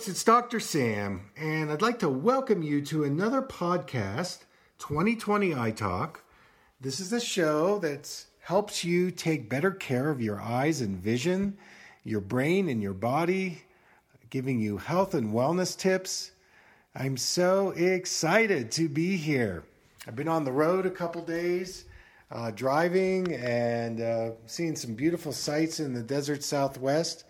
Folks, it's Dr. Sam, and I'd like to welcome you to another podcast, 2020 Eye Talk. This is a show that helps you take better care of your eyes and vision, your brain and your body, giving you health and wellness tips. I'm so excited to be here. I've been on the road a couple days, uh, driving and uh, seeing some beautiful sights in the desert southwest.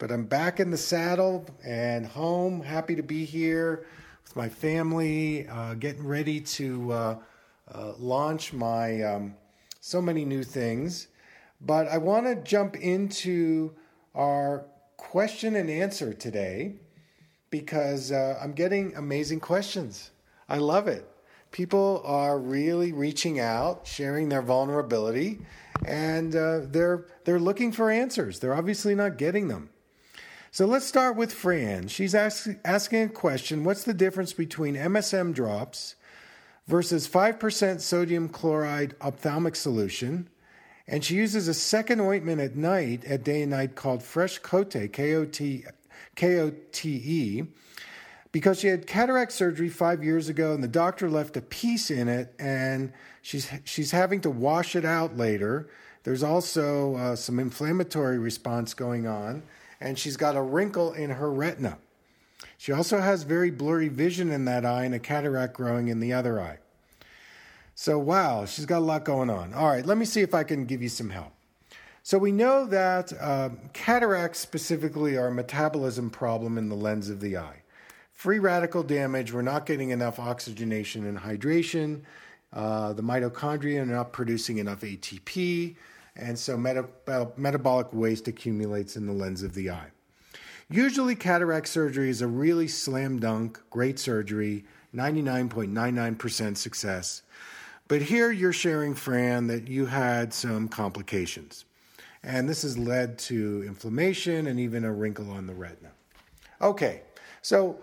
But I'm back in the saddle and home, happy to be here with my family, uh, getting ready to uh, uh, launch my um, so many new things. But I want to jump into our question and answer today because uh, I'm getting amazing questions. I love it. People are really reaching out, sharing their vulnerability, and uh, they're they're looking for answers. They're obviously not getting them. So let's start with Fran. She's ask, asking a question What's the difference between MSM drops versus 5% sodium chloride ophthalmic solution? And she uses a second ointment at night, at day and night, called Fresh Kote, K O T E, because she had cataract surgery five years ago and the doctor left a piece in it and she's, she's having to wash it out later. There's also uh, some inflammatory response going on and she's got a wrinkle in her retina. She also has very blurry vision in that eye and a cataract growing in the other eye. So, wow, she's got a lot going on. All right, let me see if I can give you some help. So, we know that um, cataracts specifically are a metabolism problem in the lens of the eye. Free radical damage, we're not getting enough oxygenation and hydration. Uh, the mitochondria are not producing enough ATP and so meta- metabolic waste accumulates in the lens of the eye. Usually, cataract surgery is a really slam dunk, great surgery, 99.99% success. But here you're sharing, Fran, that you had some complications. And this has led to inflammation and even a wrinkle on the retina. Okay, so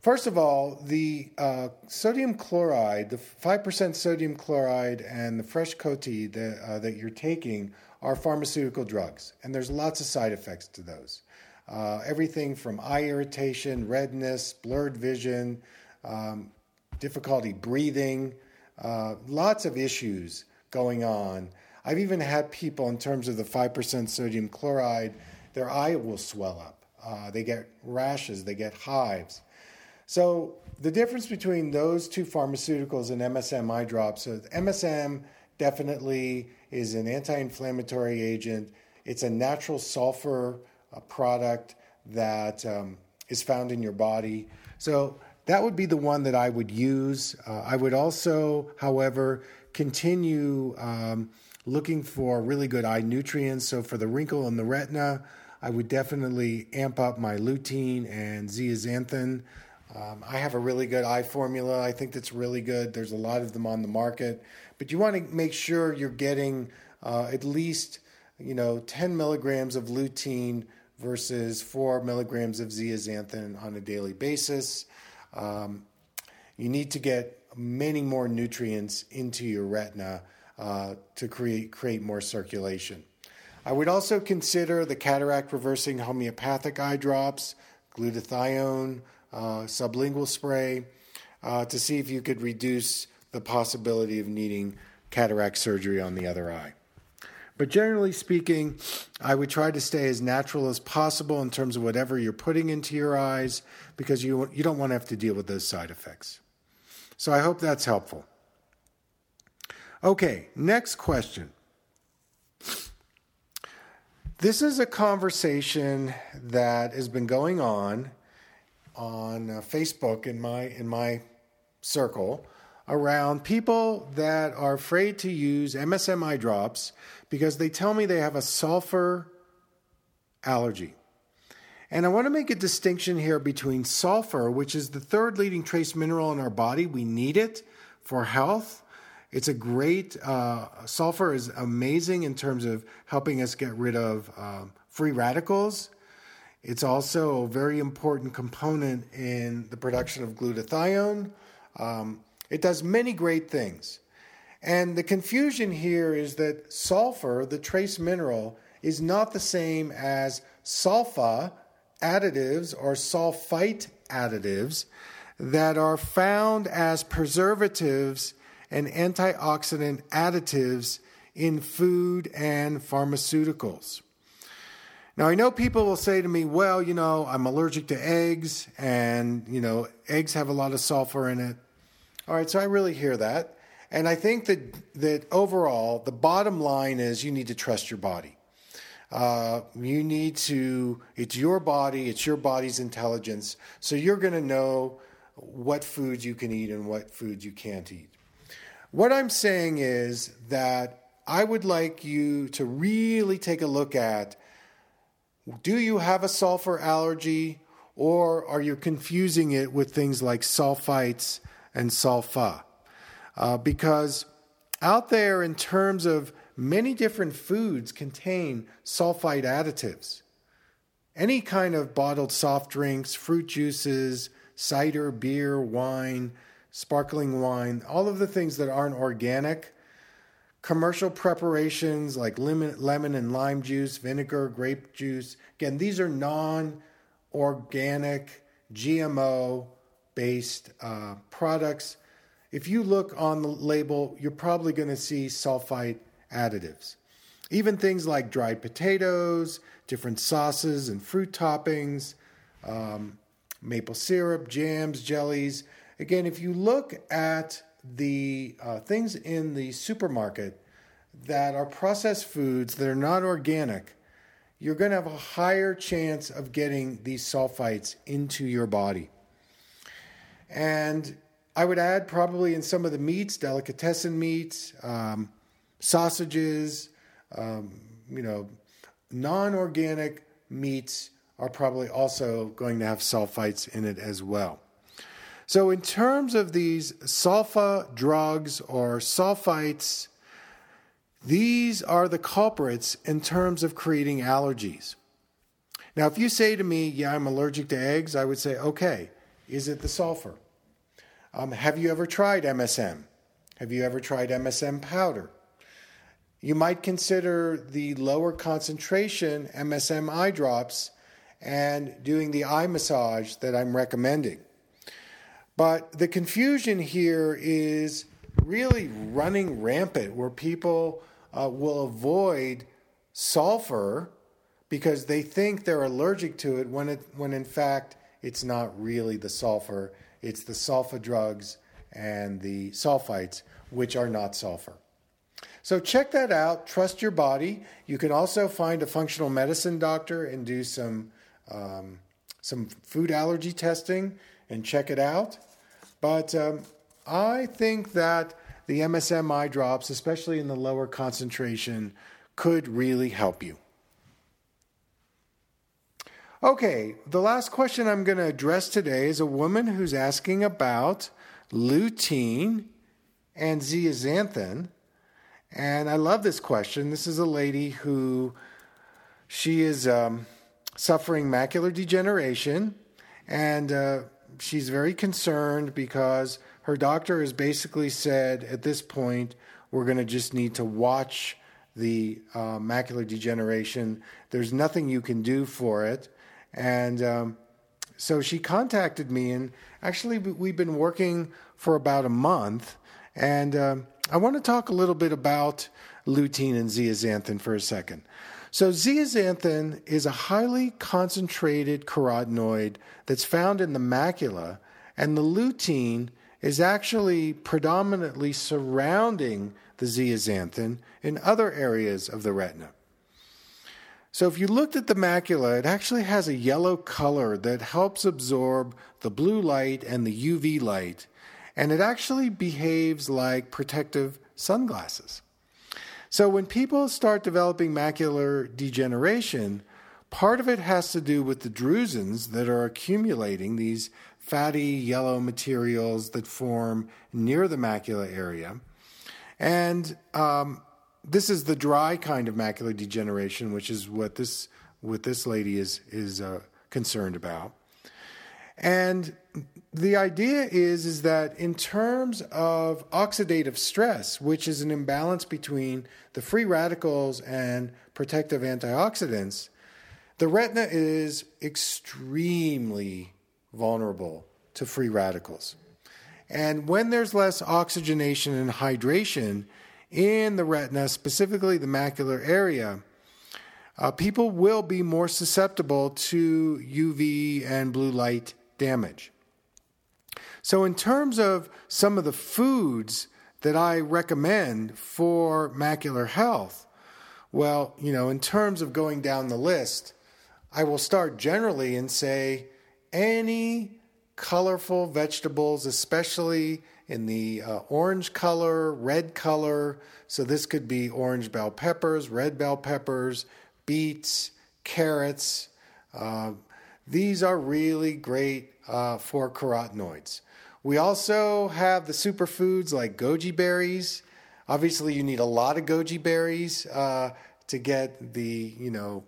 First of all, the uh, sodium chloride, the 5% sodium chloride, and the Fresh Kote that, uh, that you're taking are pharmaceutical drugs, and there's lots of side effects to those. Uh, everything from eye irritation, redness, blurred vision, um, difficulty breathing, uh, lots of issues going on. I've even had people, in terms of the 5% sodium chloride, their eye will swell up. Uh, they get rashes, they get hives. So the difference between those two pharmaceuticals and MSM eye drops, so MSM definitely is an anti-inflammatory agent. It's a natural sulfur uh, product that um, is found in your body. So that would be the one that I would use. Uh, I would also, however, continue um, looking for really good eye nutrients. So for the wrinkle in the retina, I would definitely amp up my lutein and zeaxanthin. Um, I have a really good eye formula. I think that's really good. There's a lot of them on the market, but you want to make sure you're getting uh, at least you know 10 milligrams of lutein versus four milligrams of zeaxanthin on a daily basis. Um, you need to get many more nutrients into your retina uh, to create create more circulation. I would also consider the cataract reversing homeopathic eye drops, glutathione uh, sublingual spray uh, to see if you could reduce the possibility of needing cataract surgery on the other eye. But generally speaking, I would try to stay as natural as possible in terms of whatever you're putting into your eyes because you, you don't want to have to deal with those side effects. So I hope that's helpful. Okay, next question. This is a conversation that has been going on on uh, Facebook in my in my circle around people that are afraid to use MSM eye drops because they tell me they have a sulfur allergy. And I want to make a distinction here between sulfur, which is the third leading trace mineral in our body. We need it for health. It's a great, uh, sulfur is amazing in terms of helping us get rid of um, free radicals it's also a very important component in the production of glutathione. Um, it does many great things. And the confusion here is that sulfur, the trace mineral, is not the same as sulfa, additives or sulfite additives that are found as preservatives and antioxidant additives in food and pharmaceuticals. Now, I know people will say to me, well, you know, I'm allergic to eggs, and, you know, eggs have a lot of sulfur in it. All right, so I really hear that. And I think that, that overall, the bottom line is you need to trust your body. Uh, you need to, it's your body, it's your body's intelligence. So you're going to know what foods you can eat and what foods you can't eat. What I'm saying is that I would like you to really take a look at do you have a sulfur allergy or are you confusing it with things like sulfites and sulfa? Uh, because out there, in terms of many different foods, contain sulfite additives. Any kind of bottled soft drinks, fruit juices, cider, beer, wine, sparkling wine, all of the things that aren't organic. Commercial preparations like lemon, lemon and lime juice, vinegar, grape juice. Again, these are non organic, GMO based uh, products. If you look on the label, you're probably going to see sulfite additives. Even things like dried potatoes, different sauces and fruit toppings, um, maple syrup, jams, jellies. Again, if you look at the uh, things in the supermarket that are processed foods that are not organic, you're going to have a higher chance of getting these sulfites into your body. And I would add probably in some of the meats, delicatessen meats, um, sausages, um, you know, non organic meats are probably also going to have sulfites in it as well. So, in terms of these sulfa drugs or sulfites, these are the culprits in terms of creating allergies. Now, if you say to me, Yeah, I'm allergic to eggs, I would say, Okay, is it the sulfur? Um, have you ever tried MSM? Have you ever tried MSM powder? You might consider the lower concentration MSM eye drops and doing the eye massage that I'm recommending. But the confusion here is really running rampant where people uh, will avoid sulfur because they think they're allergic to it when, it when in fact it's not really the sulfur, it's the sulfa drugs and the sulfites, which are not sulfur. So check that out. Trust your body. You can also find a functional medicine doctor and do some um, some food allergy testing and check it out. But um, I think that the MSM eye drops, especially in the lower concentration, could really help you. Okay, the last question I'm going to address today is a woman who's asking about lutein and zeaxanthin. And I love this question. This is a lady who she is um, suffering macular degeneration, and uh, she's very concerned because her doctor has basically said at this point, we're going to just need to watch the uh, macular degeneration. There's nothing you can do for it. And um, so she contacted me, and actually, we've been working for about a month. And um, I want to talk a little bit about lutein and zeaxanthin for a second. So, zeaxanthin is a highly concentrated carotenoid that's found in the macula, and the lutein is actually predominantly surrounding the zeaxanthin in other areas of the retina. So, if you looked at the macula, it actually has a yellow color that helps absorb the blue light and the UV light, and it actually behaves like protective sunglasses. So when people start developing macular degeneration, part of it has to do with the drusen that are accumulating these fatty yellow materials that form near the macula area. And um, this is the dry kind of macular degeneration, which is what this what this lady is is uh, concerned about. And the idea is is that in terms of oxidative stress, which is an imbalance between the free radicals and protective antioxidants, The retina is extremely vulnerable to free radicals. And when there's less oxygenation and hydration in the retina, specifically the macular area, uh, people will be more susceptible to UV and blue light damage. So, in terms of some of the foods that I recommend for macular health, well, you know, in terms of going down the list, I will start generally and say any colorful vegetables, especially in the uh, orange color, red color. So, this could be orange bell peppers, red bell peppers, beets, carrots. Uh, these are really great uh, for carotenoids. We also have the superfoods like goji berries. Obviously, you need a lot of goji berries uh, to get the you know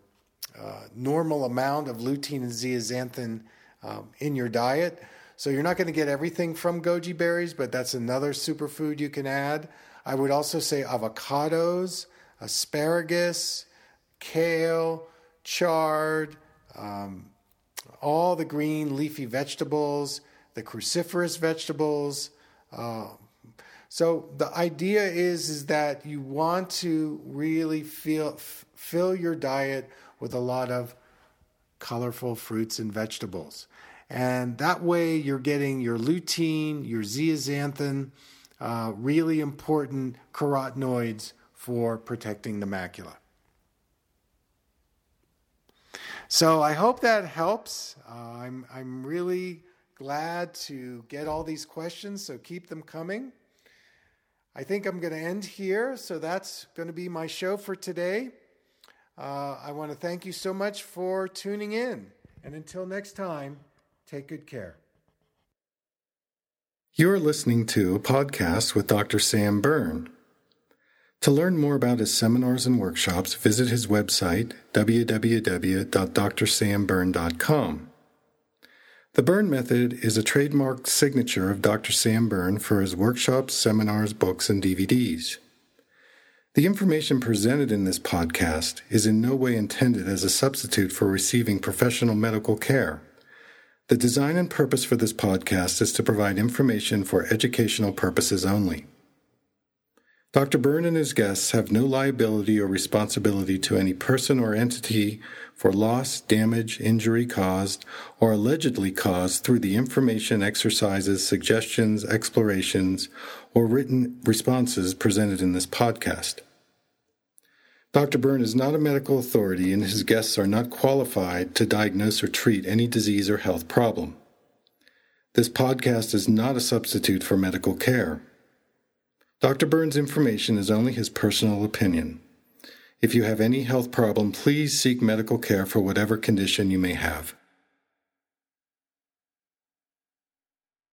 uh, normal amount of lutein and zeaxanthin um, in your diet. So you're not going to get everything from goji berries, but that's another superfood you can add. I would also say avocados, asparagus, kale, chard, um, all the green leafy vegetables, the cruciferous vegetables. Uh, so the idea is is that you want to really feel, f- fill your diet with a lot of colorful fruits and vegetables. And that way you're getting your lutein, your zeaxanthin, uh, really important carotenoids for protecting the macula. So I hope that helps. Uh, I'm, I'm really glad to get all these questions, so keep them coming. I think I'm going to end here, so that's going to be my show for today. Uh, I want to thank you so much for tuning in. And until next time, take good care. You're listening to a podcast with Dr. Sam Berne. To learn more about his seminars and workshops, visit his website, www.drsamberne.com. The Berne Method is a trademark signature of Dr. Sam Berne for his workshops, seminars, books, and DVDs. The information presented in this podcast is in no way intended as a substitute for receiving professional medical care. The design and purpose for this podcast is to provide information for educational purposes only. Dr. Berne and his guests have no liability or responsibility to any person or entity for loss, damage, injury caused, or allegedly caused through the information, exercises, suggestions, explorations, or written responses presented in this podcast. Dr. Berne is not a medical authority, and his guests are not qualified to diagnose or treat any disease or health problem. This podcast is not a substitute for medical care. Dr. Berne's information is only his personal opinion. If you have any health problem, please seek medical care for whatever condition you may have.